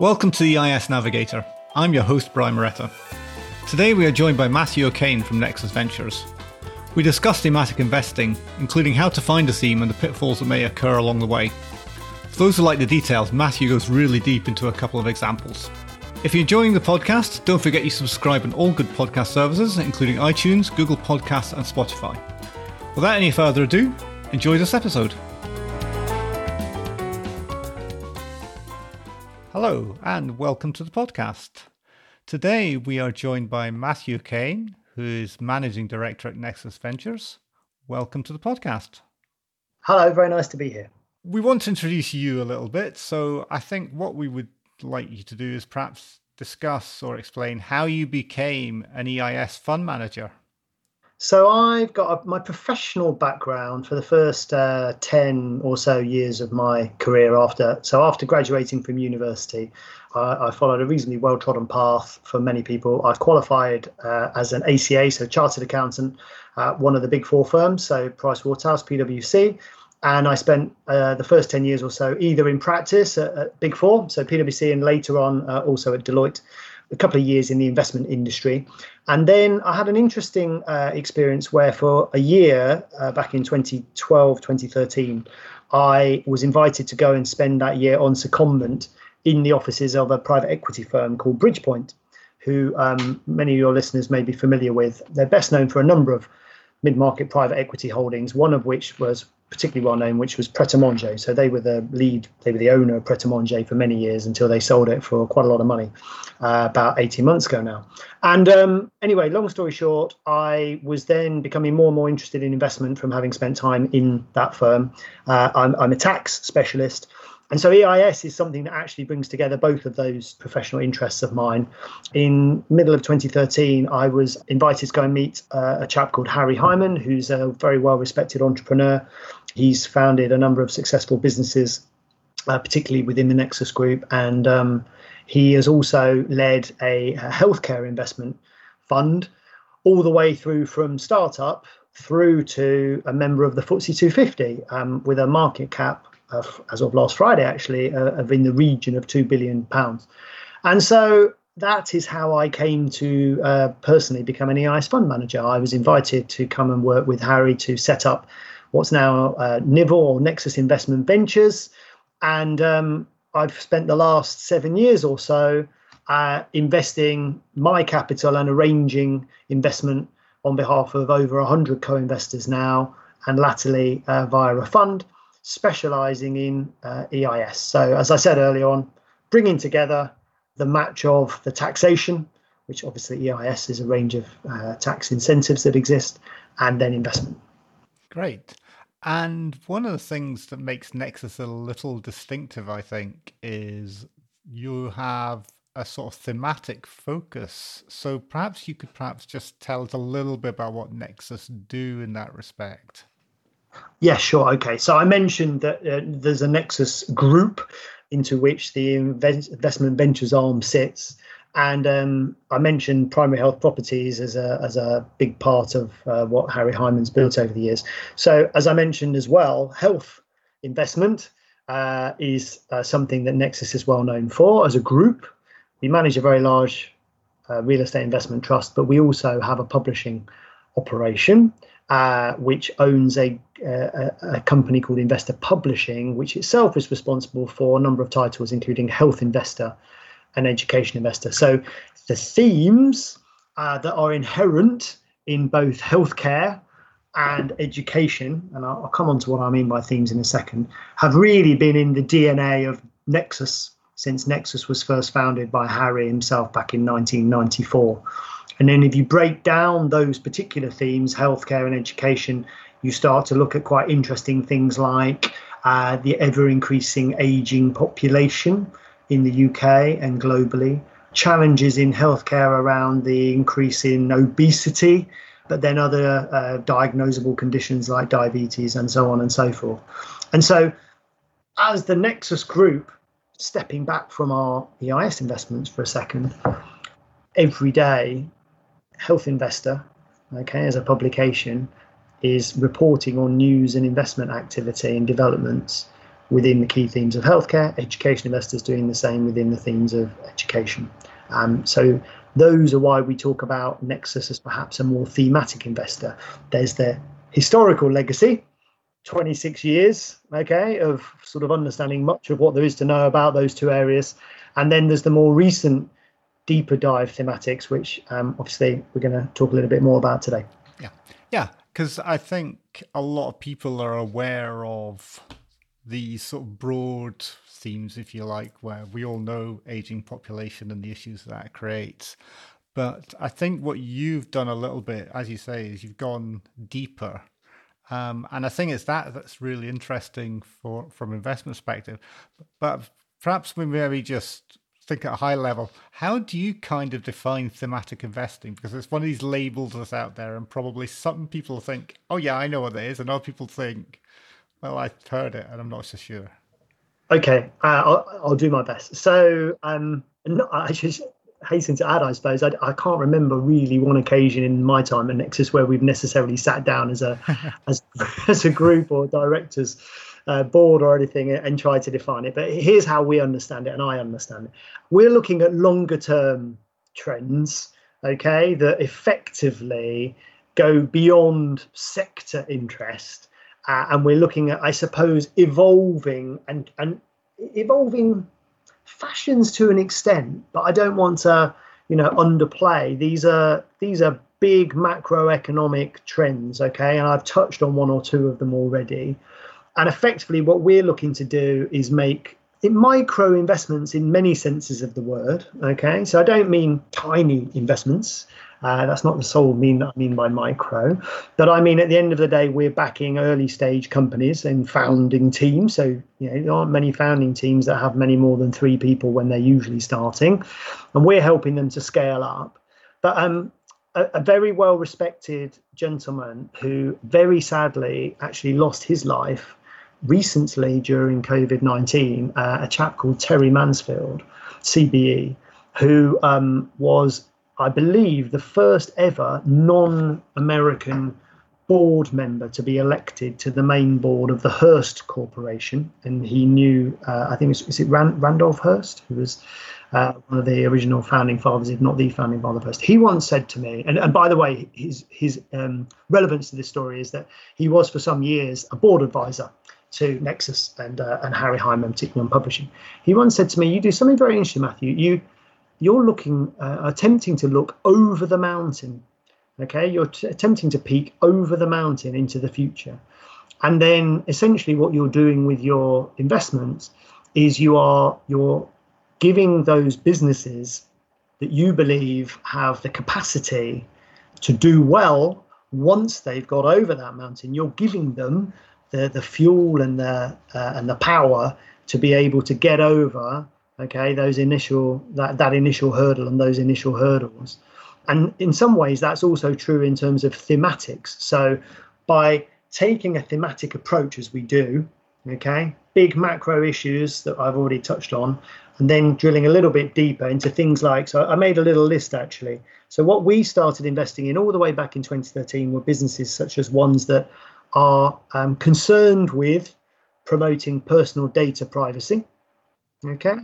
Welcome to the EIS Navigator. I'm your host, Brian Moretta. Today we are joined by Matthew O'Kane from Nexus Ventures. We discuss thematic investing, including how to find a theme and the pitfalls that may occur along the way. For those who like the details, Matthew goes really deep into a couple of examples. If you're enjoying the podcast, don't forget you subscribe on all good podcast services, including iTunes, Google Podcasts, and Spotify. Without any further ado, enjoy this episode. Hello, and welcome to the podcast. Today we are joined by Matthew O'Kane, who is Managing Director at Nexus Ventures. Welcome to the podcast. Hello, very nice to be here. We want to introduce you a little bit, so I think what we would like you to do is perhaps discuss or explain how you became an EIS fund manager. So I've got a, my professional background for the first uh, ten or so years of my career. After so after graduating from university, I, I followed a reasonably well-trodden path for many people. I qualified uh, as an ACA, so chartered accountant, at one of the big four firms, so Pricewaterhouse, PwC, and I spent uh, the first 10 years or so either in practice at, at Big Four, so PwC, and later on uh, also at Deloitte, a couple of years in the investment industry. And then I had an interesting uh, experience where for a year uh, back in 2012, 2013, I was invited to go and spend that year on secondment in the offices of a private equity firm called Bridgepoint, who um, many of your listeners may be familiar with. They're best known for a number of mid market private equity holdings, one of which was particularly well known, which was Pret a Manger. So they were the lead, they were the owner of Pret a Manger for many years until they sold it for quite a lot of money uh, about 18 months ago now. And um, anyway, long story short, I was then becoming more and more interested in investment from having spent time in that firm. Uh, I'm, I'm a tax specialist. And so EIS is something that actually brings together both of those professional interests of mine. In middle of 2013, I was invited to go and meet uh, a chap called Harry Hyman, who's a very well-respected entrepreneur. He's founded a number of successful businesses, uh, particularly within the Nexus Group, and um, he has also led a, a healthcare investment fund, all the way through from startup through to a member of the FTSE 250 um, with a market cap of, as of last Friday, actually, uh, of in the region of two billion pounds. And so that is how I came to uh, personally become an EIS fund manager. I was invited to come and work with Harry to set up what's now uh, or Nexus Investment Ventures, and um, I've spent the last seven years or so uh, investing my capital and arranging investment on behalf of over 100 co-investors now, and latterly uh, via a fund specializing in uh, EIS. So, as I said earlier on, bringing together the match of the taxation, which obviously EIS is a range of uh, tax incentives that exist, and then investment. Great. And one of the things that makes Nexus a little distinctive, I think, is you have a sort of thematic focus. So perhaps you could perhaps just tell us a little bit about what Nexus do in that respect. Yeah, sure. Okay. So I mentioned that uh, there's a Nexus group into which the investment ventures arm sits. And um, I mentioned primary health properties as a, as a big part of uh, what Harry Hyman's built over the years. So, as I mentioned as well, health investment uh, is uh, something that Nexus is well known for as a group. We manage a very large uh, real estate investment trust, but we also have a publishing operation uh, which owns a, a, company called Investor Publishing, which itself is responsible for a number of titles, including Health Investor and Education Investor. So the themes uh, that are inherent in both healthcare and education, and I'll, I'll come on to what I mean by themes in a second, have really been in the DNA of Nexus since Nexus was first founded by Harry himself back in 1994. And then if you break down those particular themes, healthcare and education, you start to look at quite interesting things like uh, the ever increasing aging population in the UK and globally, challenges in healthcare around the increase in obesity, but then other uh, diagnosable conditions like diabetes and so on and so forth. And so, as the Nexus Group, stepping back from our EIS investments for a second, every day Health Investor, okay, as a publication, is reporting on news and investment activity and developments within the key themes of healthcare, education investors doing the same within the themes of education. Um, so those are why we talk about Nexus as perhaps a more thematic investor. There's the historical legacy, 26 years, okay, of sort of understanding much of what there is to know about those two areas. And then there's the more recent, deeper dive thematics, which um, obviously we're going to talk a little bit more about today. Yeah. Yeah. Because I think a lot of people are aware of the sort of broad themes, if you like, where we all know aging population and the issues that creates. But I think what you've done a little bit, as you say, is you've gone deeper. Um, and I think it's that that's really interesting for from investment perspective. But perhaps we maybe just think at a high level, how do you kind of define thematic investing? Because it's one of these labels that's out there, and probably some people think, oh, yeah, I know what it is. And other people think, well, I've heard it and I'm not so sure. Okay, uh, I'll, I'll, do my best. So, um, not, I just hasten to add, I suppose, I, I, can't remember really one occasion in my time at Nexus where we've necessarily sat down as a as, as a group or directors uh, board or anything and try to define it. But here's how we understand it, and I understand it. We're looking at longer term trends, okay, that effectively go beyond sector interest uh, and we're looking at, I suppose, evolving and and evolving fashions to an extent. But I don't want to, you know, underplay. These are these are big macroeconomic trends, okay, and I've touched on one or two of them already. And effectively, what we're looking to do is make micro investments in many senses of the word. Okay, so I don't mean tiny investments. Uh, that's not the sole mean that I mean by micro, but I mean at the end of the day, we're backing early stage companies and founding teams. So you know there aren't many founding teams that have many more than three people when they're usually starting, and we're helping them to scale up. But um, a, a very well respected gentleman who very sadly actually lost his life recently during COVID 19, uh, a chap called Terry Mansfield, CBE, who um, was I believe, the first ever non American board member to be elected to the main board of the Hearst Corporation. And he knew, uh, I think, is it Rand- Randolph Hearst, who was uh, one of the original founding fathers, if not the founding father first. He once said to me, and, and by the way, his, his um, relevance to this story is that he was for some years a board advisor to Nexus and uh, and Harry Hyman, particularly on publishing. He once said to me, "You do something very interesting, Matthew. You you're looking, uh, attempting to look over the mountain. Okay, you're t- attempting to peek over the mountain into the future. And then essentially what you're doing with your investments is you are you're giving those businesses that you believe have the capacity to do well once they've got over that mountain you're giving them the, the fuel and the uh, and the power to be able to get over okay those initial that, that initial hurdle and those initial hurdles. And in some ways that's also true in terms of thematics. So by taking a thematic approach as we do okay big macro issues that i've already touched on and then drilling a little bit deeper into things like so i made a little list actually. So what we started investing in all the way back in 2013 were businesses such as ones that are um, concerned with promoting personal data privacy okay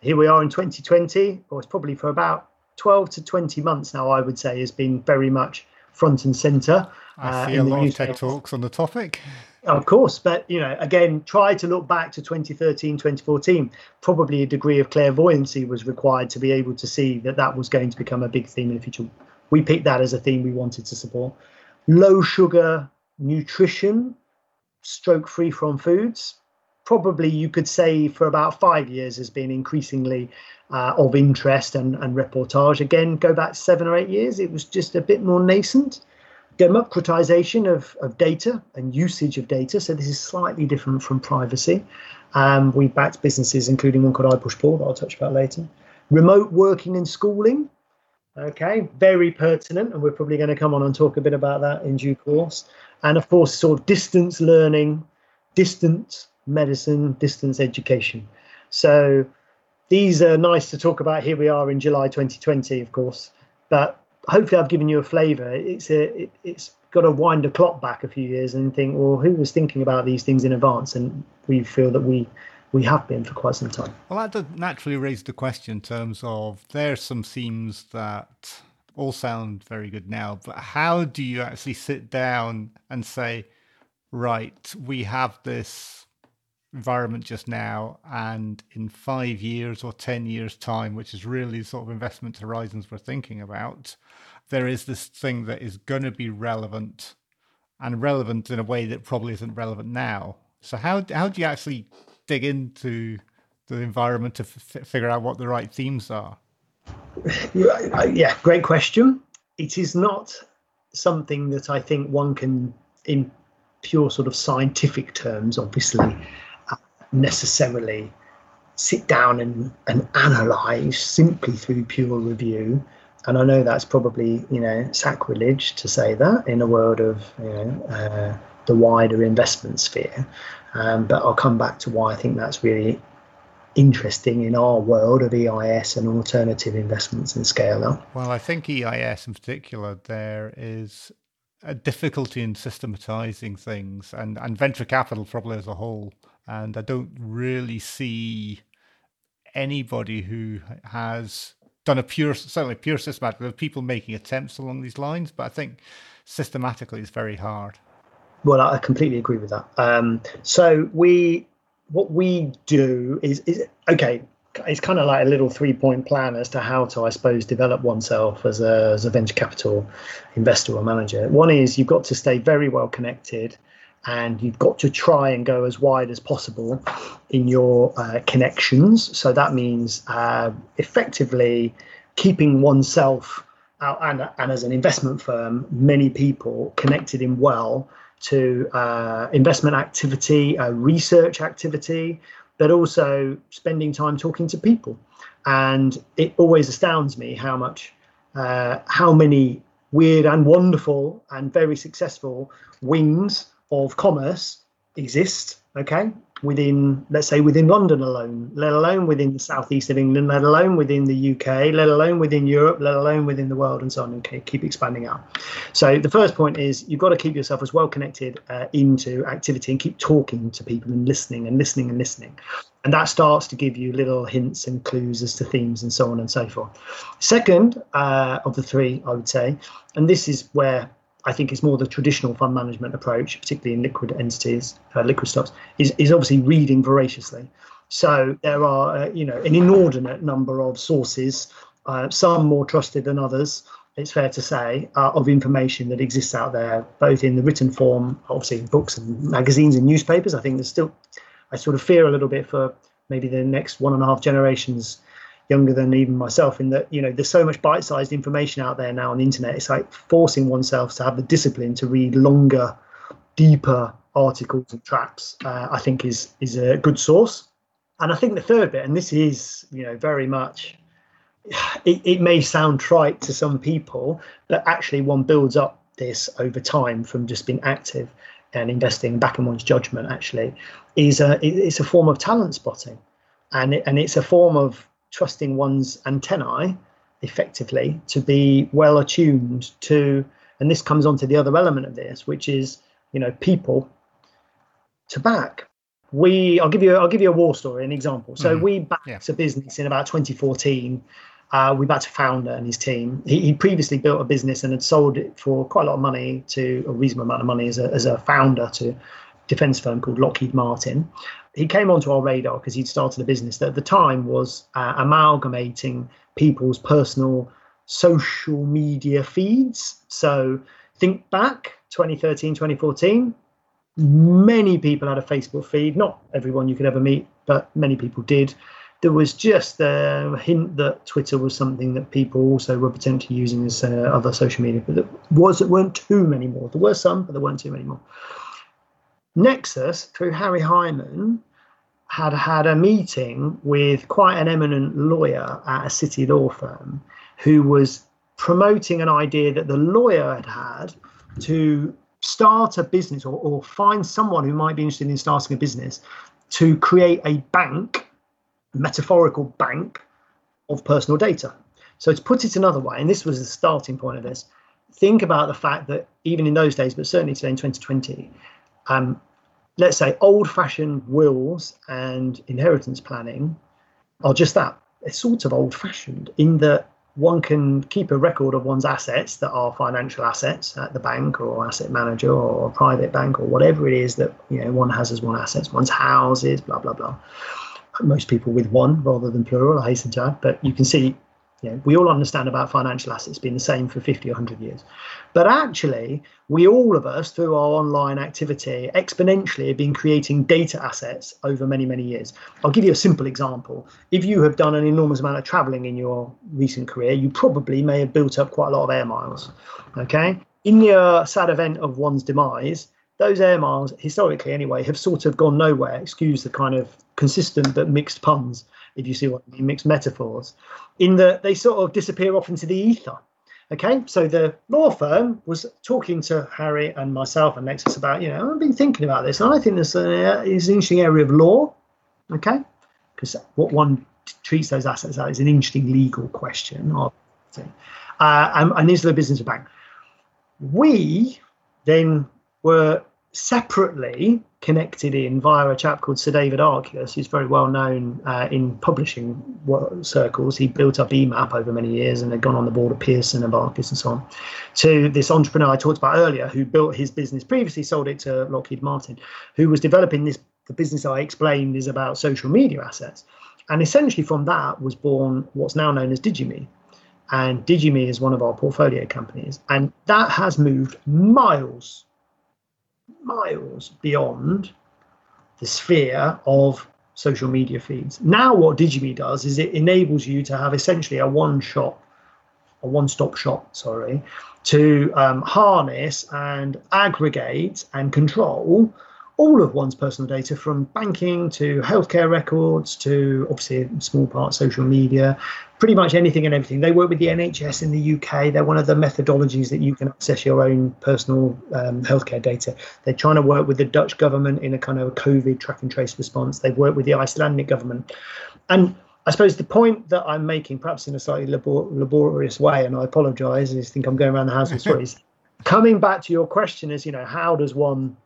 here we are in 2020, or it's probably for about 12 to 20 months now, I would say, has been very much front and center. I uh, see a lot of TED Talks on the topic. Of course, but you know, again, try to look back to 2013, 2014. Probably a degree of clairvoyancy was required to be able to see that that was going to become a big theme in the future. We picked that as a theme we wanted to support. Low sugar nutrition, stroke free from foods probably you could say for about five years has been increasingly uh, of interest and, and reportage. Again, go back seven or eight years, it was just a bit more nascent. Democratization of, of data and usage of data. So this is slightly different from privacy. Um, we backed businesses, including one called iPushPaw that I'll touch about later. Remote working and schooling. Okay, very pertinent, and we're probably going to come on and talk a bit about that in due course. And of course, sort of distance learning, distance medicine, distance education. So these are nice to talk about. Here we are in July 2020, of course, but hopefully I've given you a flavour. It's a it, it's got to wind the clock back a few years and think, well, who was thinking about these things in advance? And we feel that we we have been for quite some time. Well, that naturally raise the question in terms of there are some themes that all sound very good now, but how do you actually sit down and say, right, we have this environment just now, and in five years or 10 years' time, which is really sort of investment horizons we're thinking about, there is this thing that is going to be relevant and relevant in a way that probably isn't relevant now. So, how, how do you actually dig into the environment to f- figure out what the right themes are? Yeah, great question. It is not something that I think one can, in pure sort of scientific terms, obviously, uh, necessarily sit down and, and analyze simply through pure review. And I know that's probably, you know, sacrilege to say that in a world of, you know, uh, the wider investment sphere. Um, but I'll come back to why I think that's really interesting in our world of EIS and alternative investments and scale up. Well, I think EIS in particular, there is a difficulty in systematizing things and, and venture capital probably as a whole. And I don't really see anybody who has done a pure, certainly pure systematic. There are people making attempts along these lines, but I think systematically it's very hard. Well, I completely agree with that. Um, so we, what we do is, is okay. It's kind of like a little three-point plan as to how to, I suppose, develop oneself as a, as a venture capital investor or manager. One is you've got to stay very well connected, and you've got to try and go as wide as possible in your uh, connections. So that means uh, effectively keeping oneself out, and, and as an investment firm, many people connected in well to uh, investment activity, uh, research activity, but also spending time talking to people. And it always astounds me how much, uh, how many weird and wonderful and very successful wings of commerce exist. Okay, within, let's say, within London alone, let alone within the southeast of England, let alone within the UK, let alone within Europe, let alone within the world, and so on, and keep expanding out. So the first point is you've got to keep yourself as well connected uh, into activity and keep talking to people and listening and listening and listening. And that starts to give you little hints and clues as to themes and so on and so forth. Second uh, of the three, I would say, and this is where I think it's more the traditional fund management approach, particularly in liquid entities, uh, liquid stocks, is, is obviously reading voraciously. So there are, uh, you know, an inordinate number of sources, uh, some more trusted than others. It's fair to say uh, of information that exists out there, both in the written form, obviously books and magazines and newspapers. I think there's still, I sort of fear a little bit for maybe the next one and a half generations younger than even myself in that you know there's so much bite-sized information out there now on the internet. It's like forcing oneself to have the discipline to read longer deeper articles and tracks uh, i think is is a good source. And i think the third bit and this is you know very much it, it may sound trite to some people but actually one builds up this over time from just being active and investing back in one's judgment actually is a it's a form of talent spotting. And it, and it's a form of trusting one's antennae effectively to be well attuned to and this comes on to the other element of this which is you know people to back we i'll give you i'll give you a war story an example so mm. we backed yeah. a business in about 2014 uh, we backed a founder and his team he, he previously built a business and had sold it for quite a lot of money to a reasonable amount of money as a, as a founder to defense firm called Lockheed Martin. He came onto our radar because he'd started a business that at the time was uh, amalgamating people's personal social media feeds. So think back 2013, 2014, many people had a Facebook feed. Not everyone you could ever meet, but many people did. There was just a hint that Twitter was something that people also were potentially using as uh, other social media, but there was it weren't too many more. There were some, but there weren't too many more. Nexus, through Harry Hyman, had had a meeting with quite an eminent lawyer at a city law firm who was promoting an idea that the lawyer had had to start a business or, or find someone who might be interested in starting a business to create a bank, metaphorical bank of personal data. So to put it another way, and this was the starting point of this, think about the fact that even in those days, but certainly today in 2020, um, let's say old-fashioned wills and inheritance planning are just that. They're sort of old-fashioned in that one can keep a record of one's assets that are financial assets at the bank or asset manager or private bank or whatever it is that you know one has as one assets, one's houses, blah blah blah. Most people with one rather than plural, I hasten to add, but you can see you know, we all understand about financial assets being the same for 50 or 100 years. But actually, we all of us, through our online activity, exponentially have been creating data assets over many, many years. I'll give you a simple example. If you have done an enormous amount of traveling in your recent career, you probably may have built up quite a lot of air miles. Okay. In the uh, sad event of one's demise, those air miles, historically anyway, have sort of gone nowhere. Excuse the kind of consistent but mixed puns if you see what I mean, mixed metaphors, in that they sort of disappear off into the ether. Okay, so the law firm was talking to Harry and myself and Nexus about, you know, I've been thinking about this, and I think this uh, is an interesting area of law. Okay, because what one treats those assets as is an interesting legal question. Uh, and, and is the business of bank? We then were separately connected in via a chap called Sir David Arculus, who's very well known uh, in publishing circles. He built up EMAP over many years and had gone on the board of Pearson and Barclays and so on. To this entrepreneur I talked about earlier, who built his business previously, sold it to Lockheed Martin, who was developing this. The business I explained is about social media assets, and essentially from that was born what's now known as DigiMe. And DigiMe is one of our portfolio companies, and that has moved miles miles beyond the sphere of social media feeds. Now, what DigiMe does is it enables you to have essentially a one shop, a one stop shop, sorry, to um, harness and aggregate and control all of one's personal data from banking to healthcare records to obviously a small part social media pretty much anything and everything. They work with the nhs in the uk they're one of the methodologies that you can access your own personal um, healthcare data. They're trying to work with the dutch government in a kind of a covid track and trace response. They've worked with the icelandic government. And I suppose the point that I'm making, perhaps in a slightly labor- laborious way, and I apologise, I think I'm going around the house with stories. Coming back to your question is, you know, how does one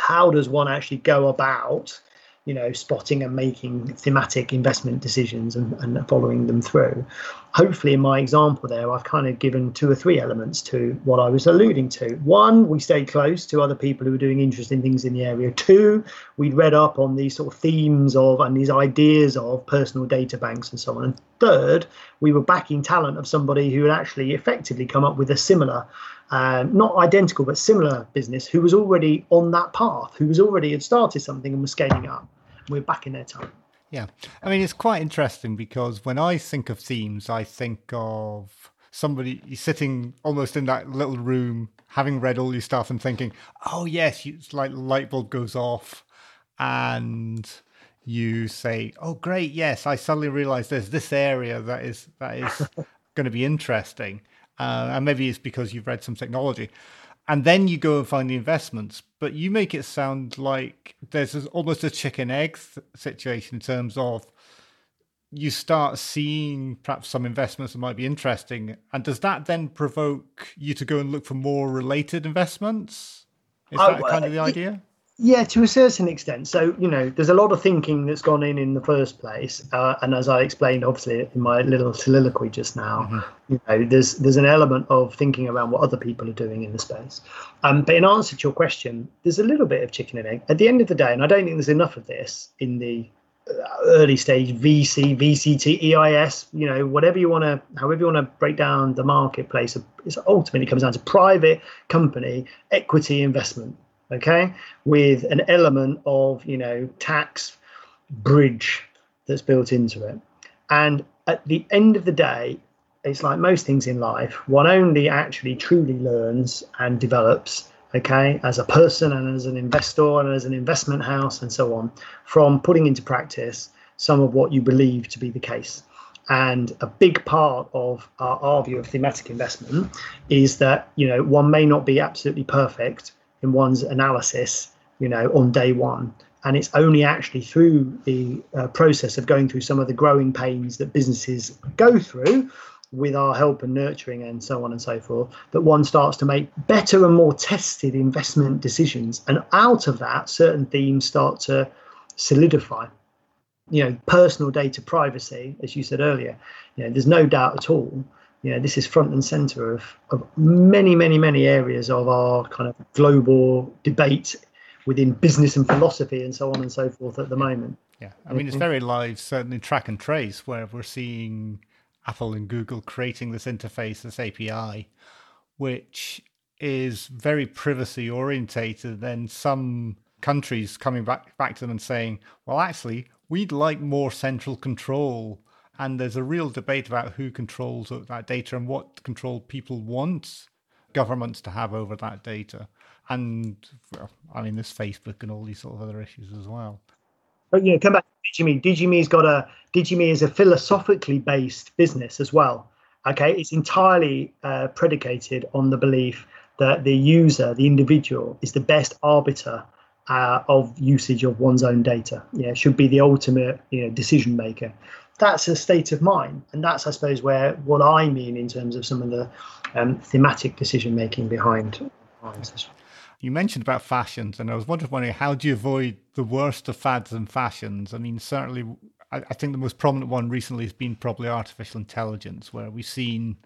how does one actually go about you know spotting and making thematic investment decisions and, and following them through? Hopefully in my example there i've kind of given two or three elements to what i was alluding to. One we stayed close to other people who were doing interesting things in the area. Two we read up on these sort of themes of and these ideas of personal data banks and so on. And third we were backing talent of somebody who had actually effectively come up with a similar um, not identical but similar business who was already on that path, who was already had started something and was scaling up. We're back in their time. Yeah, I mean it's quite interesting because when I think of themes, I think of somebody sitting almost in that little room, having read all your stuff and thinking, "Oh yes," it's like light bulb goes off, and you say, "Oh great, yes," I suddenly realise there's this area that is that is going to be interesting uh, and maybe it's because you've read some technology, and then you go and find the investments. But you make it sound like there's almost a chicken egg situation in terms of you start seeing perhaps some investments that might be interesting, and does that then provoke you to go and look for more related investments? Is that kind of the idea? Yeah, to a certain extent. So, you know, there's a lot of thinking that's gone in in the first place, uh, and as I explained, obviously in my little soliloquy just now, mm-hmm. you know, there's there's an element of thinking around what other people are doing in the space. Um, but in answer to your question, there's a little bit of chicken and egg. At the end of the day, and I don't think there's enough of this in the uh, early stage VC, VCT, EIS, you know, whatever you want to, however you want to break down the marketplace, it ultimately comes down to private company equity investment okay, with an element of, you know, tax bridge that's built into it. And at the end of the day, it's like most things in life, one only actually truly learns and develops, okay, as a person and as an investor and as an investment house and so on, from putting into practice some of what you believe to be the case. And a big part of our, our view of thematic investment is that, you know, one may not be absolutely perfect, in one's analysis, you know, on day one. And it's only actually through the uh, process of going through some of the growing pains that businesses go through with our help and nurturing and so on and so forth, that one starts to make better and more tested investment decisions. And out of that, certain themes start to solidify. You know, personal data privacy, as you said earlier, you know, there's no doubt at all. You know, this is front and center of, of many, many, many areas of our kind of global debate within business and philosophy and so on and so forth at the moment. Yeah, I mean, it's very live, certainly track and trace, where we're seeing Apple and Google creating this interface, this API, which is very privacy orientated. Then some countries coming back back to them and saying, "Well, actually, we'd like more central control." And there's a real debate about who controls that data and what control people want governments to have over that data. And well, I mean, there's Facebook and all these sort of other issues as well. But you know, come back to DigiMe. DigiMe's got a DigiMe is a philosophically based business as well. Okay, it's entirely uh, predicated on the belief that the user, the individual, is the best arbiter uh, of usage of one's own data. Yeah, should be the ultimate you know decision maker. That's a state of mind, and that's I suppose where what I mean in terms of some of the um, thematic decision making behind. you mentioned about fashions, and I was wondering how do you avoid the worst of fads and fashions? I mean, certainly, I, I think the most prominent one recently has been probably artificial intelligence, where we've seen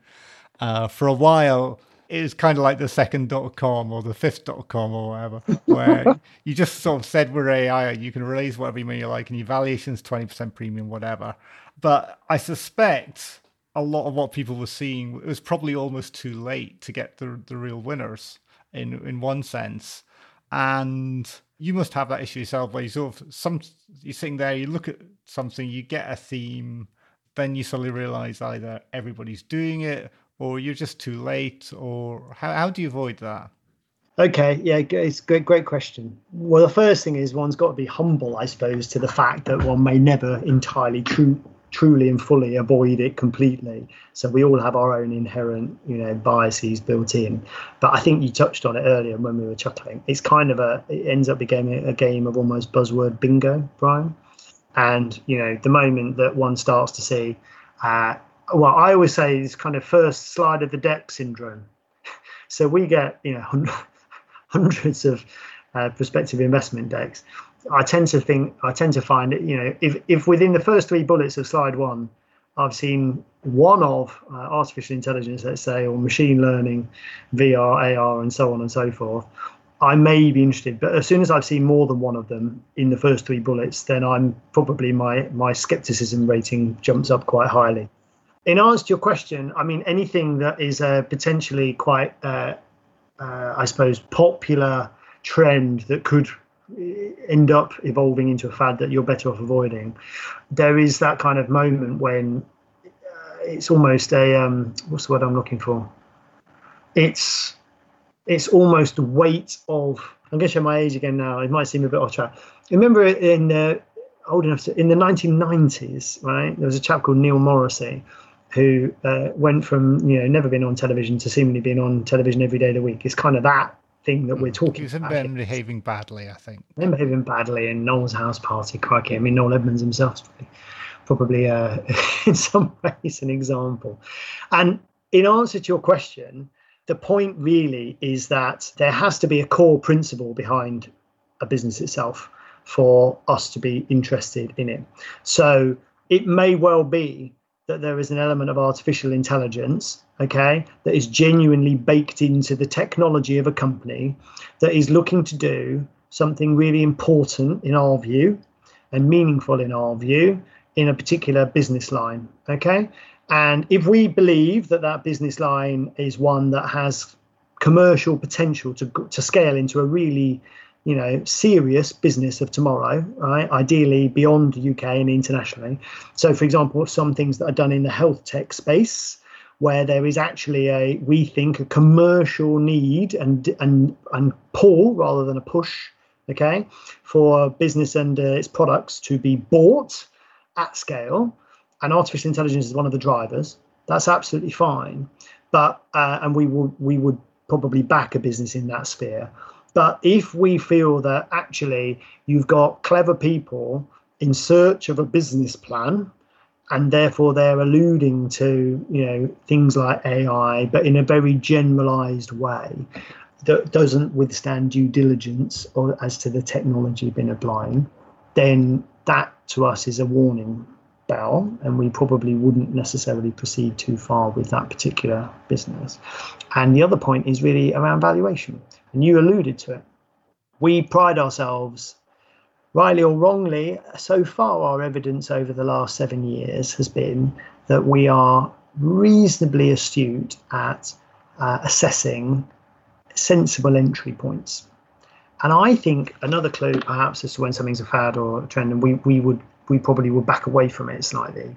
uh, for a while it was kind of like the second dot com or the fifth dot com or whatever, where you just sort of said we're AI, you can release whatever you you like, and your valuation is 20% premium, whatever. But I suspect a lot of what people were seeing it was probably almost too late to get the the real winners in in one sense, and you must have that issue yourself where you sort of some you're sitting there, you look at something, you get a theme, then you suddenly realize either everybody's doing it or you're just too late, or how how do you avoid that? Okay, yeah, it's a great, great question. Well, the first thing is one's got to be humble, I suppose, to the fact that one may never entirely true truly and fully avoid it completely. So we all have our own inherent, you know, biases built in. But I think you touched on it earlier when we were chuckling. It's kind of a it ends up becoming a game of almost buzzword bingo, Brian. And you know, the moment that one starts to see, uh, well, I always say it's kind of first slide of the deck syndrome. so we get you know hundreds of uh, prospective investment decks I tend to think I tend to find it. You know, if if within the first three bullets of slide one, I've seen one of uh, artificial intelligence, let's say, or machine learning, VR, AR, and so on and so forth. I may be interested, but as soon as I've seen more than one of them in the first three bullets, then I'm probably my my skepticism rating jumps up quite highly. In answer to your question, I mean anything that is a potentially quite, uh, uh, I suppose, popular trend that could end up evolving into a fad that you're better off avoiding. There is that kind of moment when uh, it's almost a um, what's the word I'm looking for? It's it's almost the weight of. I'm going to show my age again now. It might seem a bit off track. Remember in the old enough to, in the 1990s, right? There was a chap called Neil Morrissey who uh, went from you know never been on television to seemingly being on television every day of the week. It's kind of that thing that we're mm. talking He's about. He's been behaving badly, I think. Men Behaving Badly in Noel's house party. Crikey. I mean, Noel Edmonds himself probably, probably uh, in some ways an example. And in answer to your question, the point really is that there has to be a core principle behind a business itself for us to be interested in it. So it may well be that there is an element of artificial intelligence, okay, that is genuinely baked into the technology of a company that is looking to do something really important in our view and meaningful in our view in a particular business line, okay? And if we believe that that business line is one that has commercial potential to, to scale into a really you know, serious business of tomorrow, right? Ideally beyond the UK and internationally. So, for example, some things that are done in the health tech space, where there is actually a, we think, a commercial need and and and pull rather than a push, okay, for business and uh, its products to be bought at scale, and artificial intelligence is one of the drivers. That's absolutely fine, but uh, and we would we would probably back a business in that sphere but if we feel that actually you've got clever people in search of a business plan and therefore they're alluding to you know things like AI, but in a very generalized way that doesn't withstand due diligence or as to the technology being applied, then that to us is a warning bell, and we probably wouldn't necessarily proceed too far with that particular business. And the other point is really around valuation, and you alluded to it. We pride ourselves rightly or wrongly, so far our evidence over the last seven years has been that we are reasonably astute at uh, assessing sensible entry points. And I think another clue, perhaps, as to when something's a fad or a trend, and we, we would we probably would back away from it slightly,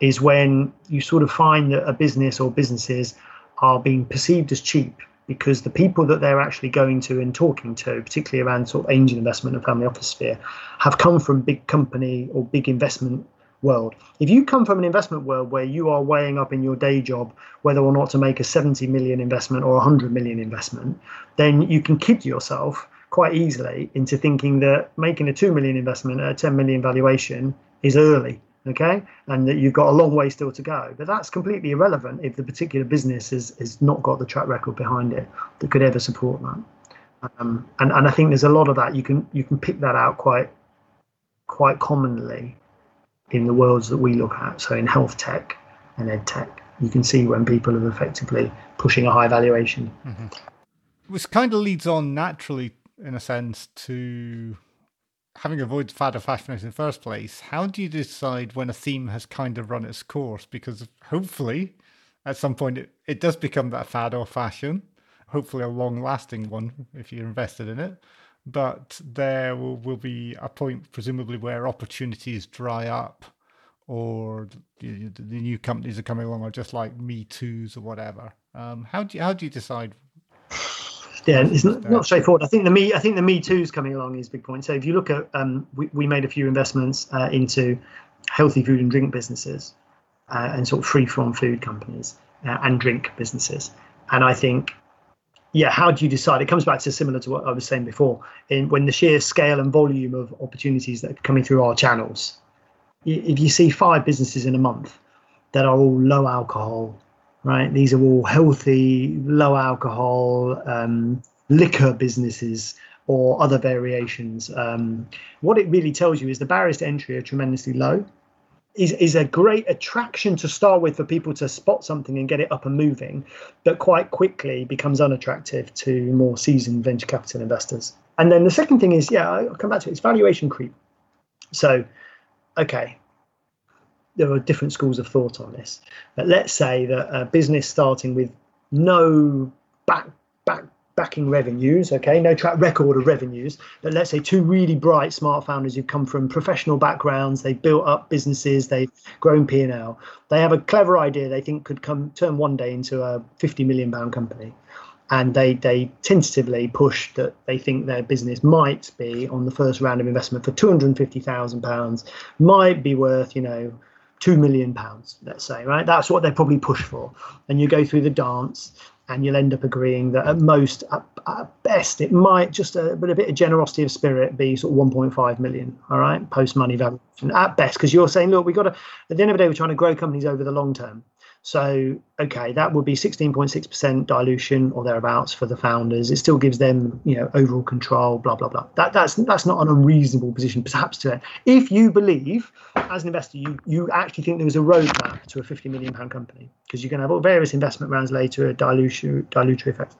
is when you sort of find that a business or businesses are being perceived as cheap because the people that they're actually going to and talking to, particularly around sort of angel investment and family office sphere, have come from big company or big investment world. If you come from an investment world where you are weighing up in your day job whether or not to make a 70 million investment or a 100 million investment, then you can kid yourself quite easily into thinking that making a 2 million investment at a 10 million valuation is early okay? And that you've got a long way still to go. But that's completely irrelevant if the particular business has, has not got the track record behind it that could ever support that. Um, and, and i think there's a lot of that. You can you can pick that out quite quite commonly in the worlds that we look at. So in health tech and ed tech you can see when people are effectively pushing a high valuation. Mm-hmm. which kind of leads on naturally in a sense to having avoided fad or fashion in the first place, how do you decide when a theme has kind of run its course? Because hopefully, at some point, it, it does become that fad or fashion, hopefully a long lasting one if you're invested in it. But there will, will be a point, presumably, where opportunities dry up or the, the new companies are coming along, or just like Me Too's or whatever. Um, how do you, how do you decide yeah, it's not, not, straightforward. I think the me, I think the Me Too is coming along is a big point. So if you look at, um, we, we made a few investments uh, into healthy food and drink businesses, uh, and sort of free from food companies uh, and drink businesses. And I think, yeah, how do you decide? It comes back to similar to what I was saying before. In when the sheer scale and volume of opportunities that are coming through our channels, if you see five businesses in a month that are all low alcohol, right? These are all healthy, low alcohol um, liquor businesses or other variations. Um, what it really tells you is the barriers to entry are tremendously low. Is, is a great attraction to start with for people to spot something and get it up and moving, but quite quickly becomes unattractive to more seasoned venture capital investors. And then the second thing is, yeah, I'll come back to it, it's valuation creep. So, okay, there are different schools of thought on this. But let's say that a business starting with no back back backing revenues, okay, no track record of revenues, but let's say two really bright, smart founders who've come from professional backgrounds, they've built up businesses, they've grown P&L, they have a clever idea they think could come turn one day into a 50 million pound company. And they they tentatively push that they think their business might be on the first round of investment for two hundred and fifty thousand pounds, might be worth you know two million pounds, let's say, right? That's what they probably push for. And you go through the dance and you'll end up agreeing that at most, at, at best, it might just a, a bit of generosity of spirit be sort of 1.5 million, all right, post money valuation at best, because you're saying, look, we've got to, at the end of the day, we're trying to grow companies over the long term. So, okay, that would be 16.6% dilution or thereabouts for the founders. It still gives them, you know, overall control, blah, blah, blah. That, that's that's not an unreasonable position, perhaps, to it. If you believe, as an investor, you, you actually think there was a roadmap to a 50 million pound company, because you're going to have all various investment rounds later, a dilution, dilutory effect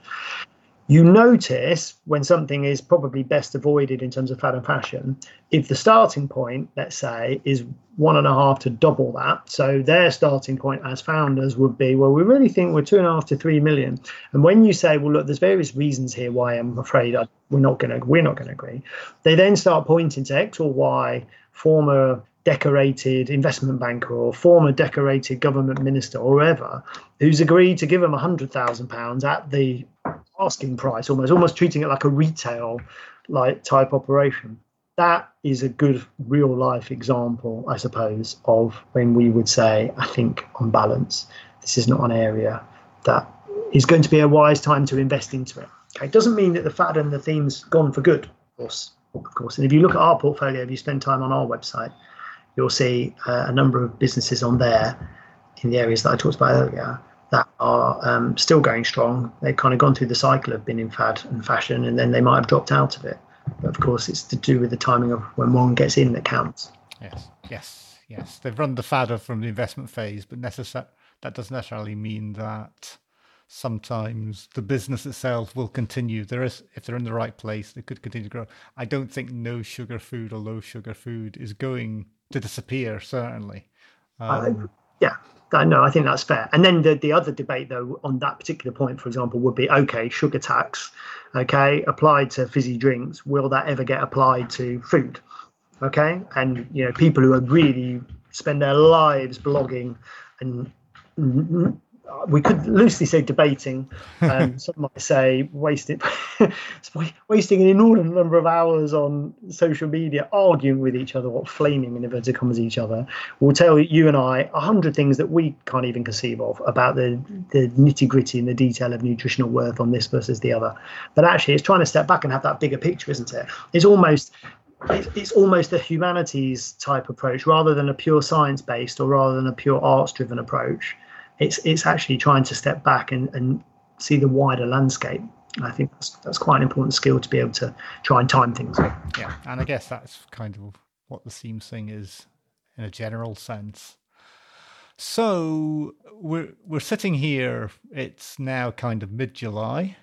you notice when something is probably best avoided in terms of fad and fashion if the starting point let's say is one and a half to double that so their starting point as founders would be well we really think we're two and a half to three million. And when you say well look there's various reasons here why i'm afraid I, we're not going to we're not going to agree they then start pointing to x or y former decorated investment banker or former decorated government minister or whoever who's agreed to give them a hundred thousand pounds at the asking price almost almost treating it like a retail like type operation. That is a good real life example i suppose of when we would say i think on balance this is not an area that is going to be a wise time to invest into it. Okay it doesn't mean that the fad and the theme's gone for good of course of course. And if you look at our portfolio if you spend time on our website you'll see uh, a number of businesses on there in the areas that I talked about earlier that are um, still going strong. They've kind of gone through the cycle of being in fad and fashion, and then they might have dropped out of it. But of course, it's to do with the timing of when one gets in that counts. Yes, yes, yes. They've run the fad of from the investment phase, but necessar- that doesn't necessarily mean that sometimes the business itself will continue. There is, if they're in the right place, they could continue to grow. I don't think no sugar food or low sugar food is going to disappear. Certainly. Um, yeah, no, I think that's fair. And then the, the other debate, though, on that particular point, for example, would be okay, sugar tax, okay, applied to fizzy drinks. Will that ever get applied to food? Okay. And, you know, people who are really spend their lives blogging and we could loosely say debating. Um, some might say wasting wasting an inordinate number of hours on social media arguing with each other, or flaming in inverted commas each other. Will tell you and I a hundred things that we can't even conceive of about the the nitty gritty and the detail of nutritional worth on this versus the other. But actually, it's trying to step back and have that bigger picture, isn't it? It's almost it's almost a humanities type approach rather than a pure science based or rather than a pure arts driven approach it's it's actually trying to step back and, and see the wider landscape. I think that's, that's quite an important skill to be able to try and time things. Yeah, and I guess that's kind of what the seams thing is in a general sense. So we're we're sitting here. It's now kind of mid July.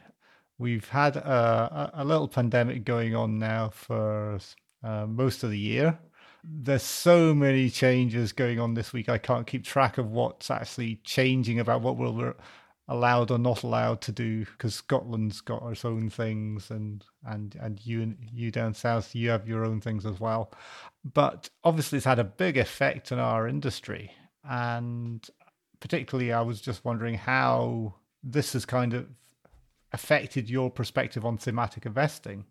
We've had a, a, little pandemic going on now for uh, most of the year there's so many changes going on this week. I can't keep track of what's actually changing about what we're allowed or not allowed to do because Scotland's got its own things, and and and you and you down south you have your own things as well. But obviously, it's had a big effect on our industry, and particularly, I was just wondering how this has kind of affected your perspective on thematic investing.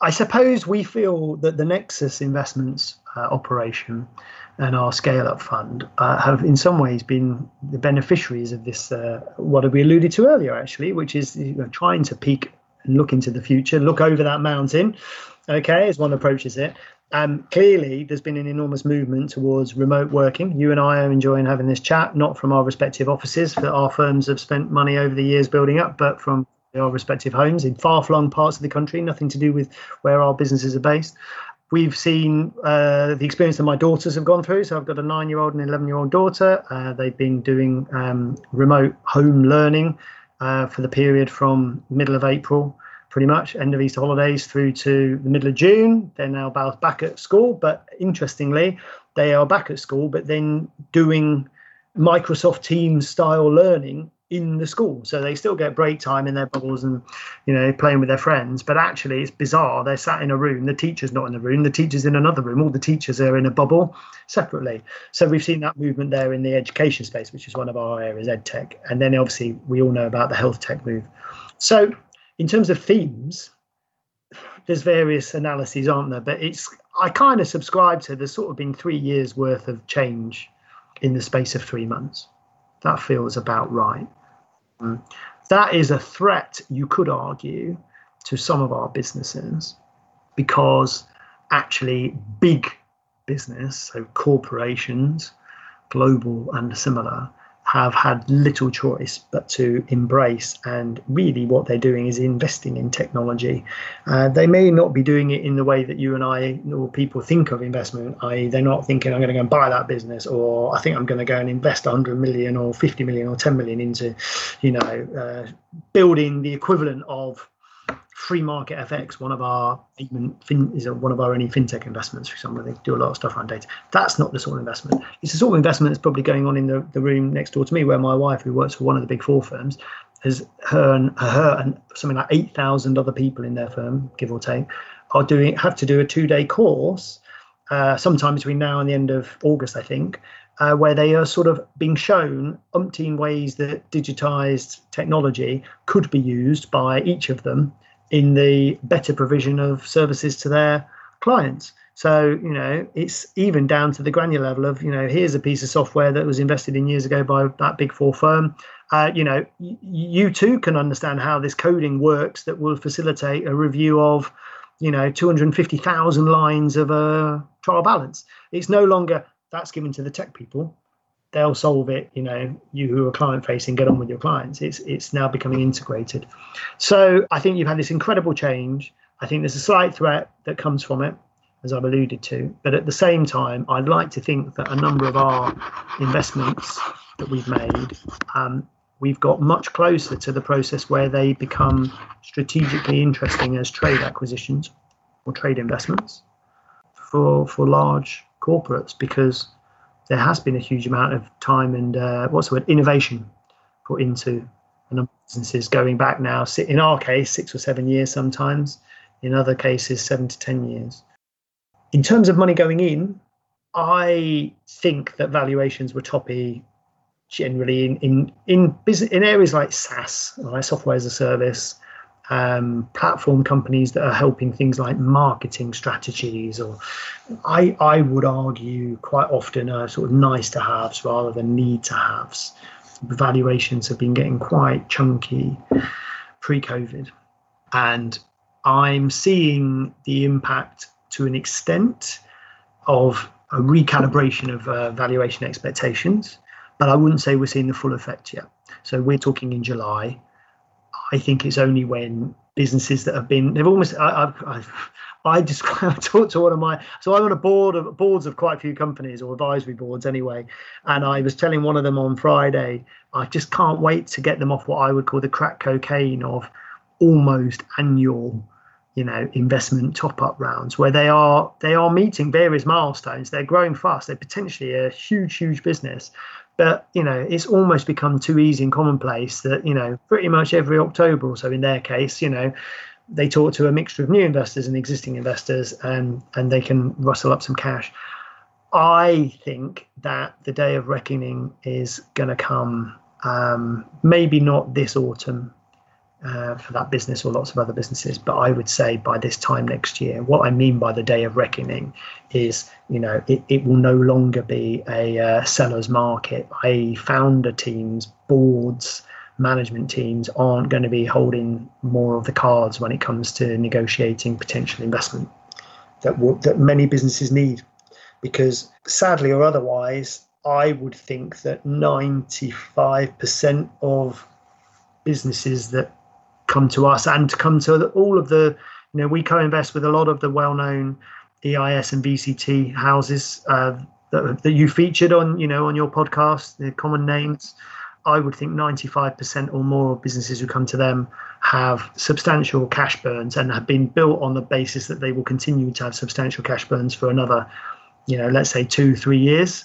I suppose we feel that the Nexus investments uh, operation and our scale up fund uh, have in some ways been the beneficiaries of this, uh, what have we alluded to earlier, actually, which is you know, trying to peek and look into the future, look over that mountain, okay, as one approaches it. Um, clearly, there's been an enormous movement towards remote working. You and I are enjoying having this chat, not from our respective offices that our firms have spent money over the years building up, but from our respective homes in far-flung parts of the country, nothing to do with where our businesses are based. We've seen uh, the experience that my daughters have gone through. So I've got a nine-year-old and an eleven-year-old daughter. Uh, they've been doing um, remote home learning uh, for the period from middle of April, pretty much end of Easter holidays through to the middle of June. They're now back at school, but interestingly, they are back at school, but then doing Microsoft Teams style learning in the school. So they still get break time in their bubbles and you know playing with their friends but actually it's bizarre. They're sat in a room the teacher's not in the room the teacher's in another room. All the teachers are in a bubble separately. So we've seen that movement there in the education space which is one of our areas ed tech. And then obviously we all know about the health tech move. So in terms of themes there's various analyses aren't there? But it's i kind of subscribe to there's sort of been three years worth of change in the space of three months that feels about right. Mm. That is a threat, you could argue, to some of our businesses because actually big business, so corporations, global and similar, have had little choice but to embrace. And really, what they're doing is investing in technology. Uh, they may not be doing it in the way that you and I or people think of investment, i.e., they're not thinking, I'm going to go and buy that business, or I think I'm going to go and invest 100 million or 50 million or 10 million into, you know, uh, building the equivalent of Free Market FX, one of our fin, is one of our only fintech investments, for example, they do a lot of stuff around data. That's not the sort of investment. It's the sort of investment that's probably going on in the, the room next door to me, where my wife, who works for one of the big four firms, has her and her and something like eight thousand other people in their firm, give or take, are doing have to do a two day course, uh, sometime between now and the end of August, I think, uh, where they are sort of being shown umpteen ways that digitized technology could be used by each of them in the better provision of services to their clients. So, you know, it's even down to the granular level of, you know, here's a piece of software that was invested in years ago by that big four firm. Uh, you know, y- you too can understand how this coding works that will facilitate a review of you know 250,000 lines of a trial balance. It's no longer that's given to the tech people. They'll solve it. You know, you who are client facing, get on with your clients. It's it's now becoming integrated. So I think you've had this incredible change. I think there's a slight threat that comes from it, as I've alluded to. But at the same time, I'd like to think that a number of our investments that we've made um, we've got much closer to the process where they become strategically interesting as trade acquisitions or trade investments for for large corporates because there has been a huge amount of time and uh, what's the word? Innovation put into a number of businesses going back now in our case six or seven years sometimes in other cases seven to ten years. In terms of money going in i think that valuations were toppy generally in in in business in areas like SaaS, right, software as a service, um, platform companies that are helping things like marketing strategies, or I I would argue quite often are sort of nice to haves rather than need to haves. Valuations have been getting quite chunky pre-COVID, and I'm seeing the impact to an extent of a recalibration of uh, valuation expectations but I wouldn't say we're seeing the full effect yet. So we're talking in July. I think it's only when businesses that have been they've almost I, I've I describe I talked to one of my so I'm on a board of boards of quite a few companies or advisory boards anyway, and I was telling one of them on Friday I just can't wait to get them off what I would call the crack cocaine of almost annual you know investment top up rounds where they are they are meeting various milestones. They're growing fast. They're potentially a huge huge business but you know, it's almost become too easy and commonplace that you know, pretty much every October or so, in their case, you know, they talk to a mixture of new investors and existing investors, and and they can rustle up some cash. I think that the day of reckoning is going to come. Um, maybe not this autumn, uh, for that business or lots of other businesses. But I would say by this time next year, what I mean by the day of reckoning is, you know, it, it will no longer be a uh, seller's market. I founder teams, boards, management teams aren't going to be holding more of the cards when it comes to negotiating potential investment that w- that many businesses need, because sadly or otherwise, I would think that 95% of businesses that come to us and to come to all of the you know we co-invest with a lot of the well-known EIS and VCT houses uh, that, that you featured on you know on your podcast the common names I would think 95% or more of businesses who come to them have substantial cash burns and have been built on the basis that they will continue to have substantial cash burns for another, you know, let's say two, three years.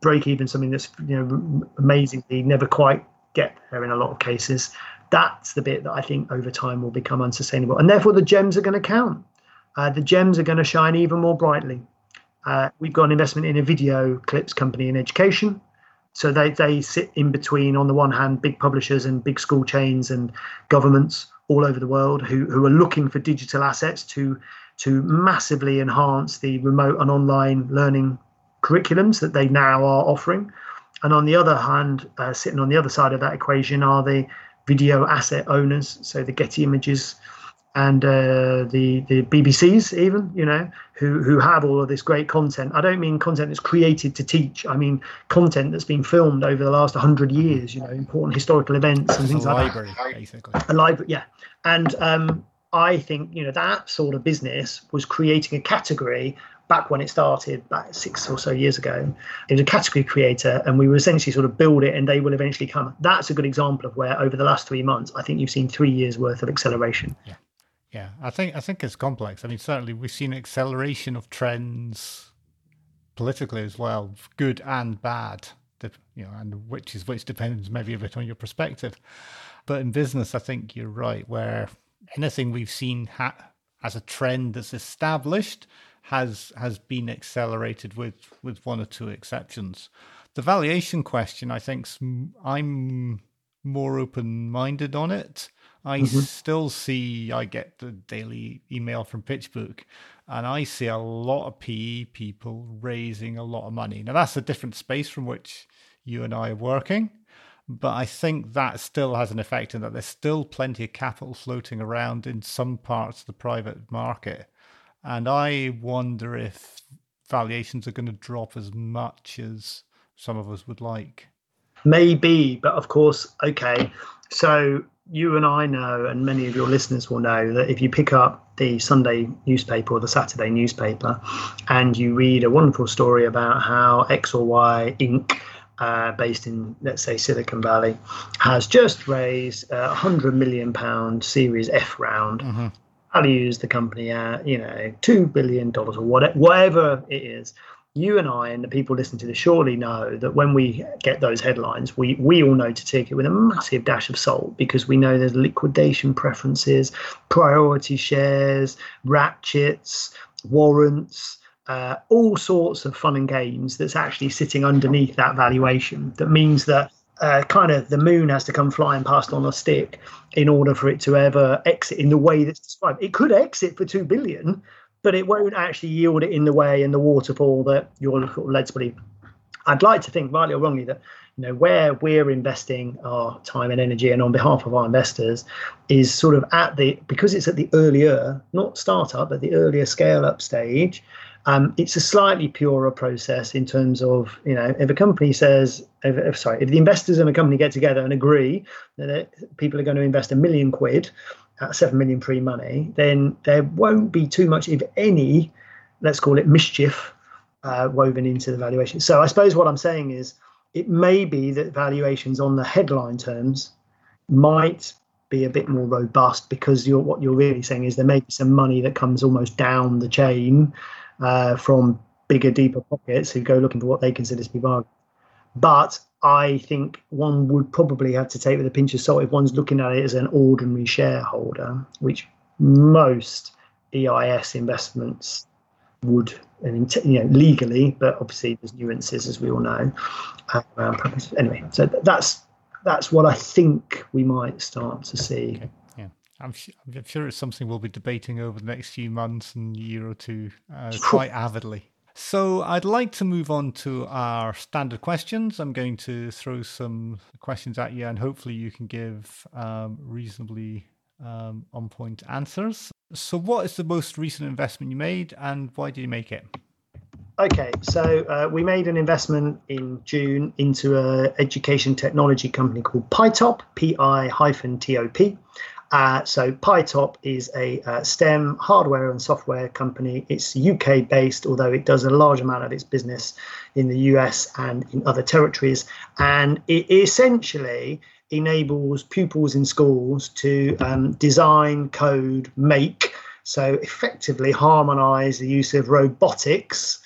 Break even something that's, you know, amazingly never quite get there in a lot of cases that's the bit that I think over time will become unsustainable. And therefore, the gems are going to count. Uh, the gems are going to shine even more brightly. Uh, we've got an investment in a video clips company in education. So they, they sit in between, on the one hand, big publishers and big school chains and governments all over the world who, who are looking for digital assets to, to massively enhance the remote and online learning curriculums that they now are offering. And on the other hand, uh, sitting on the other side of that equation are the video asset owners, so the Getty Images and uh, the the BBCs, even you know, who who have all of this great content. I don't mean content that's created to teach. I mean content that's been filmed over the last hundred years. You know, important historical events and things a like library, that. basically. A library, yeah. And um, I think you know that sort of business was creating a category back when it started, back six or so years ago, it was a category creator, and we were essentially sort of build it, and they will eventually come. That's a good example of where over the last three months, I think you've seen three years worth of acceleration. Yeah, yeah. I think I think it's complex. I mean, certainly we've seen acceleration of trends politically as well, good and bad. You know, and which is which depends maybe a bit on your perspective. But in business, I think you're right. Where anything we've seen ha- as a trend that's established has has been accelerated with with one or two exceptions. The valuation question, I think, I'm more open minded on it. I mm-hmm. still see I get the daily email from PitchBook, and I see a lot of PE people raising a lot of money. Now that's a different space from which you and I are working, But I think that still has an effect in that there's still plenty of capital floating around in some parts of the private market. And I wonder if valuations are going to drop as much as some of us would like. Maybe, but of course, okay. So you and I know, and many of your listeners will know, that if you pick up the Sunday newspaper or the Saturday newspaper and you read a wonderful story about how X or Y Inc., uh, based in, let's say, Silicon Valley, has just raised a hundred million pound Series F round. Mm-hmm. Values the company at, you know, two billion dollars or whatever, whatever it is you and I and the people listening to this surely know that when we get those headlines, we we all know to take it with a massive dash of salt because we know there's liquidation preferences, priority shares, ratchets, warrants, uh, all sorts of fun and games that's actually sitting underneath that valuation. That means that uh, kind of the moon has to come flying past on a stick in order for it to ever exit in the way that's described. It could exit for two billion, but it won't actually yield it in the way in the waterfall that you're led to believe. I'd like to think, rightly or wrongly, that you know where we're investing our time and energy, and on behalf of our investors, is sort of at the because it's at the earlier, not startup, but the earlier scale up stage. Um, it's a slightly purer process in terms of you know if a company says if, if, sorry if the investors in a company get together and agree that it, people are going to invest a million quid at seven million pre money, then there won't be too much, if any, let's call it mischief, uh, woven into the valuation. So I suppose what I'm saying is it may be that valuations on the headline terms might be a bit more robust because you're, what you're really saying is there may be some money that comes almost down the chain uh, from bigger, deeper pockets who go looking for what they consider to be bargains. But I think one would probably have to take with a pinch of salt if one's looking at it as an ordinary shareholder, which most EIS investments would, and you know, legally, but obviously there's nuances as we all know. Uh, anyway, so that's that's what I think we might start to see. Okay. I'm, I'm sure it's something we'll be debating over the next few months and year or two uh, quite avidly. So I'd like to move on to our standard questions. I'm going to throw some questions at you, and hopefully you can give um, reasonably um, on point answers. So, what is the most recent investment you made, and why did you make it? Okay, so uh, we made an investment in June into an education technology company called PiTop, P I T O P. Uh, so PiTop is a uh, STEM hardware and software company. It's UK based, although it does a large amount of its business in the US and in other territories. And it essentially enables pupils in schools to um, design, code, make, so effectively harmonize the use of robotics,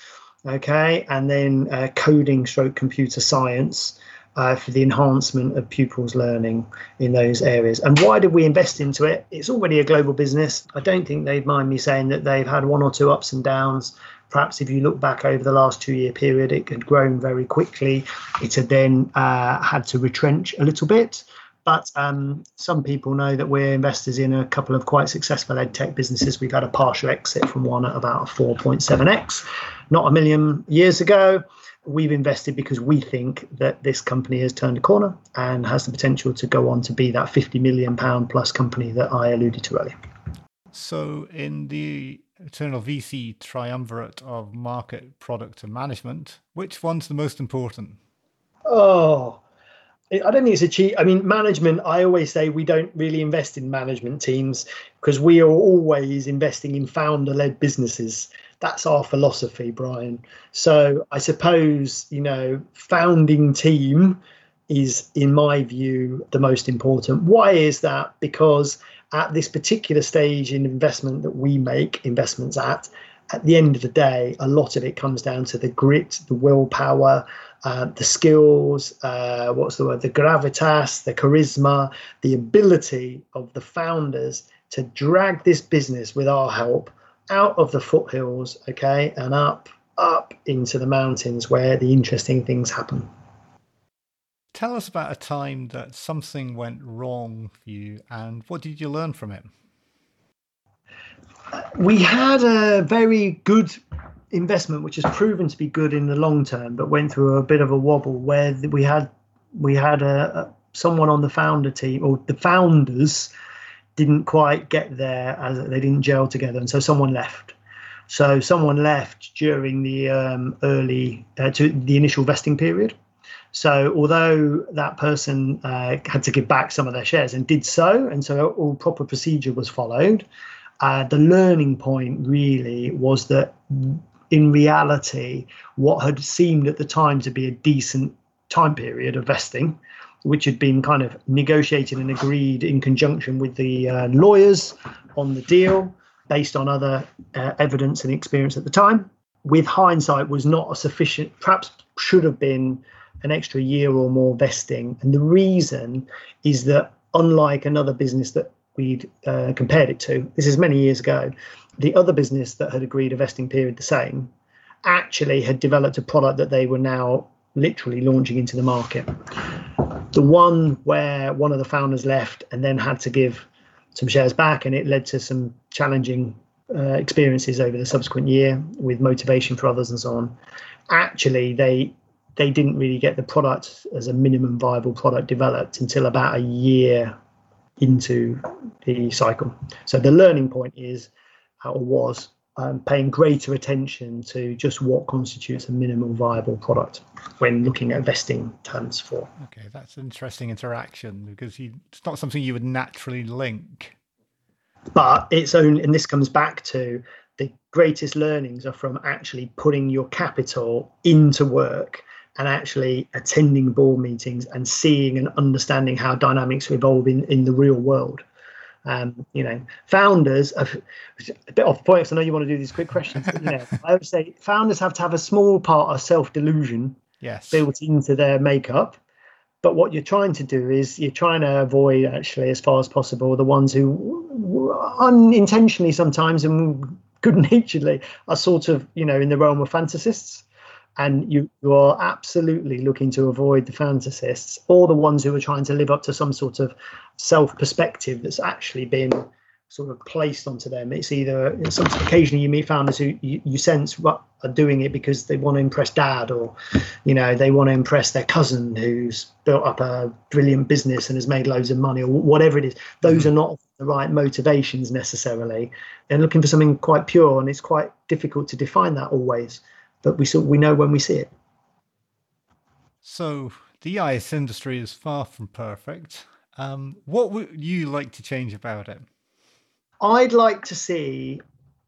okay, and then uh, coding stroke computer science uh, for the enhancement of pupils' learning in those areas. And why did we invest into it? It's already a global business. I don't think they'd mind me saying that they've had one or two ups and downs. Perhaps if you look back over the last two year period, it had grown very quickly. It had then uh, had to retrench a little bit. But um, some people know that we're investors in a couple of quite successful ed tech businesses. We've had a partial exit from one at about 4.7x, not a million years ago we've invested because we think that this company has turned a corner and has the potential to go on to be that 50 million pound plus company that I alluded to earlier. So, in the eternal VC triumvirate of market, product, and management, which one's the most important? Oh, I don't think it's a cheat. I mean, management, I always say we don't really invest in management teams because we are always investing in founder led businesses that's our philosophy, Brian. So I suppose, you know, founding team is, in my view, the most important. Why is that? Because at this particular stage in investment that we make investments at, at the end of the day, a lot of it comes down to the grit, the willpower, uh, the skills, uh, what's the word, the gravitas, the charisma, the ability of the founders to drag this business with our help out of the foothills, okay, and up, up into the mountains where the interesting things happen. Tell us about a time that something went wrong for you and what did you learn from it? We had a very good investment, which has proven to be good in the long term, but went through a bit of a wobble where we had we had a, a someone on the founder team or the founders didn't quite get there as they didn't gel together, and so someone left. So someone left during the um, early uh, to the initial vesting period. So although that person uh, had to give back some of their shares and did so, and so all proper procedure was followed, uh, the learning point really was that in reality, what had seemed at the time to be a decent time period of vesting which had been kind of negotiated and agreed in conjunction with the uh, lawyers on the deal based on other uh, evidence and experience at the time. With hindsight was not a sufficient perhaps should have been an extra year or more vesting. And the reason is that unlike another business that we'd uh, compared it to this is many years ago the other business that had agreed a vesting period the same actually had developed a product that they were now literally launching into the market the one where one of the founders left and then had to give some shares back, and it led to some challenging uh, experiences over the subsequent year with motivation for others and so on. Actually, they they didn't really get the product as a minimum viable product developed until about a year into the cycle. So the learning point is, or was, um, paying greater attention to just what constitutes a minimal viable product when looking at vesting terms for. Okay, that's an interesting interaction because you, it's not something you would naturally link. But it's only, and this comes back to the greatest learnings are from actually putting your capital into work and actually attending board meetings and seeing and understanding how dynamics evolve in, in the real world. Um, you know, founders of a bit off point. Because I know you want to do these quick questions. But, you know, I would say founders have to have a small part of self delusion yes. built into their makeup. But what you're trying to do is you're trying to avoid, actually, as far as possible, the ones who unintentionally sometimes and good naturedly are sort of, you know, in the realm of fantasists and you, you are absolutely looking to avoid the fantasists or the ones who are trying to live up to some sort of self perspective that's actually been sort of placed onto them. It's either some occasionally you meet founders who you, you sense what are doing it because they want to impress dad or you know they want to impress their cousin who's built up a brilliant business and has made loads of money or whatever it is. Those mm-hmm. are not the right motivations necessarily. They're looking for something quite pure and it's quite difficult to define that always but we we know when we see it. So the EIS industry is far from perfect. Um, what would you like to change about it? I'd like to see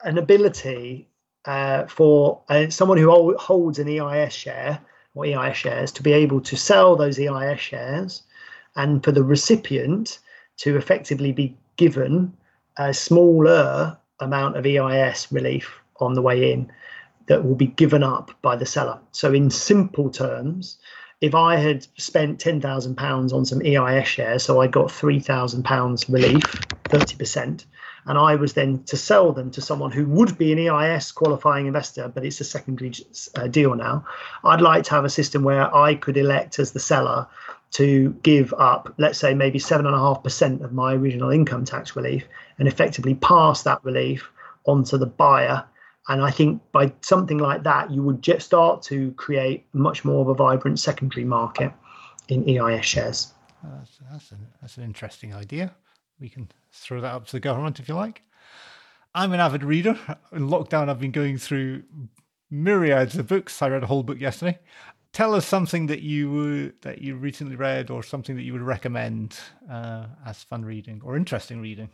an ability uh, for uh, someone who holds an EIS share or EIS shares to be able to sell those EIS shares and for the recipient to effectively be given a smaller amount of EIS relief on the way in that will be given up by the seller. So, in simple terms, if I had spent £10,000 on some EIS shares, so I got £3,000 relief, 30%, and I was then to sell them to someone who would be an EIS qualifying investor, but it's a secondary uh, deal now, I'd like to have a system where I could elect as the seller to give up, let's say, maybe 7.5% of my original income tax relief and effectively pass that relief onto the buyer and I think by something like that, you would just start to create much more of a vibrant secondary market in EIS shares. That's, that's, an, that's an interesting idea. We can throw that up to the government if you like. I'm an avid reader. In lockdown, I've been going through myriads of books. I read a whole book yesterday. Tell us something that you that you recently read, or something that you would recommend uh, as fun reading or interesting reading.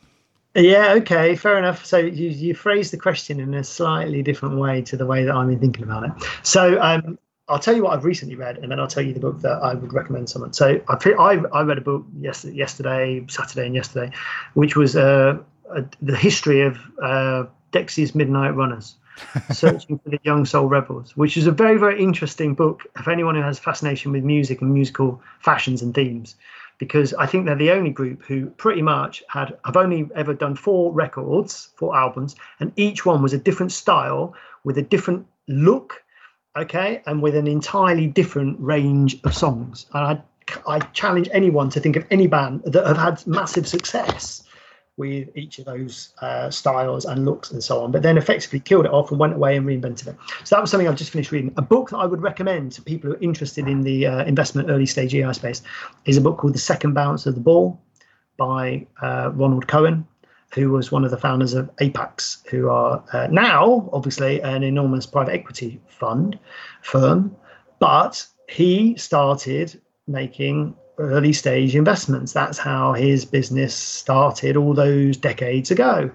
Yeah, okay, fair enough. So you, you phrased the question in a slightly different way to the way that I'm thinking about it. So um, I'll tell you what I've recently read, and then I'll tell you the book that I would recommend someone. So I I, I read a book yesterday, yesterday, Saturday, and yesterday, which was uh, a, the history of uh, Dexys Midnight Runners. Searching for the Young Soul Rebels, which is a very, very interesting book. If anyone who has fascination with music and musical fashions and themes, because I think they're the only group who pretty much had have only ever done four records, four albums, and each one was a different style with a different look, okay, and with an entirely different range of songs. And I I challenge anyone to think of any band that have had massive success with each of those uh, styles and looks and so on, but then effectively killed it off and went away and reinvented it. So that was something I've just finished reading. A book that I would recommend to people who are interested in the uh, investment early stage AI space is a book called The Second Bounce of the Ball by uh, Ronald Cohen, who was one of the founders of Apax, who are uh, now obviously an enormous private equity fund firm, but he started making early stage investments. That's how his business started all those decades ago.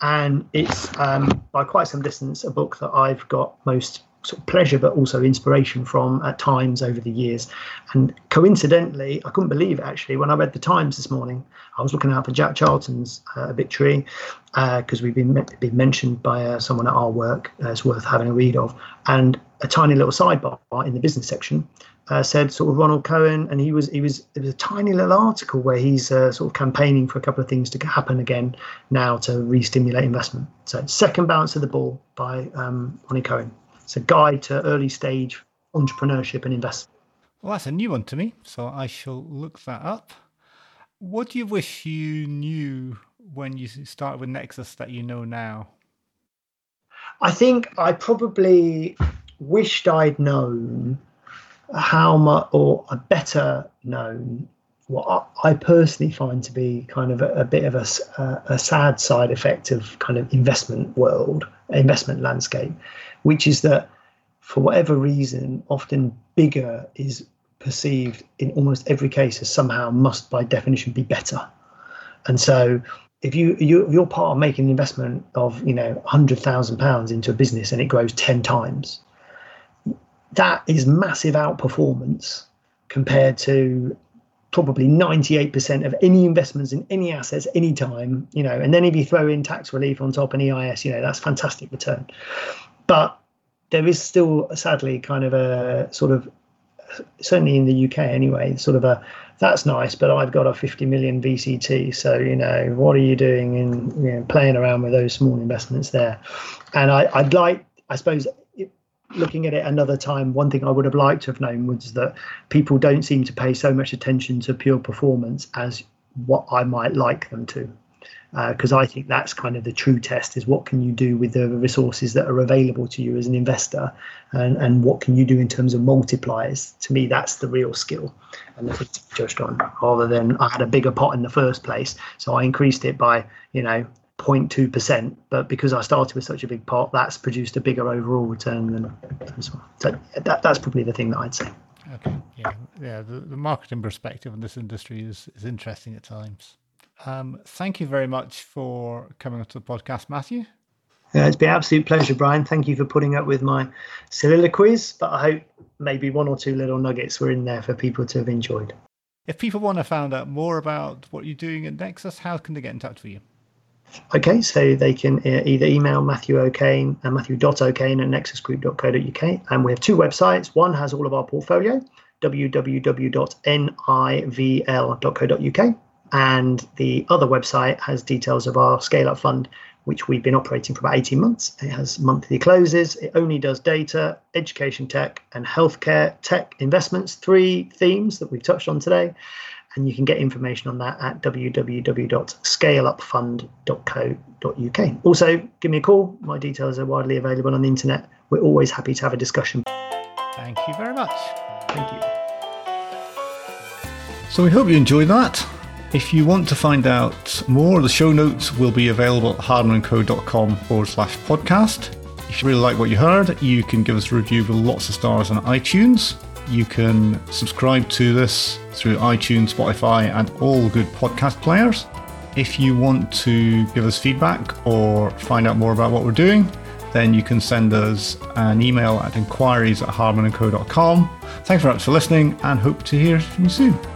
And it's um, by quite some distance a book that I've got most sort of pleasure but also inspiration from at times over the years. And coincidentally, I couldn't believe it actually when I read the Times this morning. I was looking out for Jack Charlton's uh, obituary because uh, we've been been mentioned by uh, someone at our work. Uh, it's worth having a read of. And a tiny little sidebar in the business section uh, said sort of Ronald Cohen, and he was he was it was a tiny little article where he's uh, sort of campaigning for a couple of things to happen again now to re-stimulate investment. So second bounce of the ball by um, Ronnie Cohen. It's a guide to early stage entrepreneurship and investment. Well, that's a new one to me, so I shall look that up. What do you wish you knew when you started with Nexus that you know now? I think I probably wished I'd known how much, or a better known, what I personally find to be kind of a, a bit of a, a, sad side effect of kind of investment world, investment landscape, which is that for whatever reason, often bigger is perceived in almost every case as somehow must by definition be better. And so if you, you you're part of making an investment of you know hundred thousand pounds into a business and it grows ten times, that is massive outperformance compared to probably 98% of any investments in any assets anytime you know. And then if you throw in tax relief on top and eis you know that's fantastic return. But there is still sadly kind of a sort of certainly in the uk anyway sort of a that's nice but i've got a 50 million vct so you know what are you doing in you know, playing around with those small investments there? And I, i'd like i suppose looking at it another time, one thing I would have liked to have known was that people don't seem to pay so much attention to pure performance as what I might like them to. Because uh, I think that's kind of the true test is what can you do with the resources that are available to you as an investor and, and what can you do in terms of multipliers. To me, that's the real skill and thing to judged on rather than I had a bigger pot in the first place. So I increased it by, you know, 0.2%, but because I started with such a big pot, that's produced a bigger overall return than as well. So that, that's probably the thing that I'd say. Okay, yeah, yeah. The, the marketing perspective on this industry is, is interesting at times. Um, thank you very much for coming onto the podcast, Matthew. Yeah, it's been an absolute pleasure, Brian. Thank you for putting up with my soliloquies, but I hope maybe one or two little nuggets were in there for people to have enjoyed. If people want to find out more about what you're doing at Nexus, how can they get in touch with you? Okay, so they can uh, either email Matthew O'Kane and uh, Matthew.O'Kane at nexusgroup.co.uk. And we have two websites. One has all of our portfolio, www.nivl.co.uk. And the other website has details of our scale up fund, which we've been operating for about 18 months. It has monthly closes. It only does data, education tech, and healthcare tech investments, three themes that we've touched on today and you can get information on that at www.scaleupfund.co.uk. Also, give me a call. My details are widely available on the internet. We're always happy to have a discussion. Thank you very much. Thank you. So we hope you enjoyed that. If you want to find out more, the show notes will be available at hardmanco.com forward slash podcast. If you really like what you heard, you can give us a review with lots of stars on iTunes. You can subscribe to this through iTunes, Spotify, and all good podcast players. If you want to give us feedback or find out more about what we're doing, then you can send us an email at inquiries at hardmanandco.com. Thanks very much for listening and hope to hear from you soon.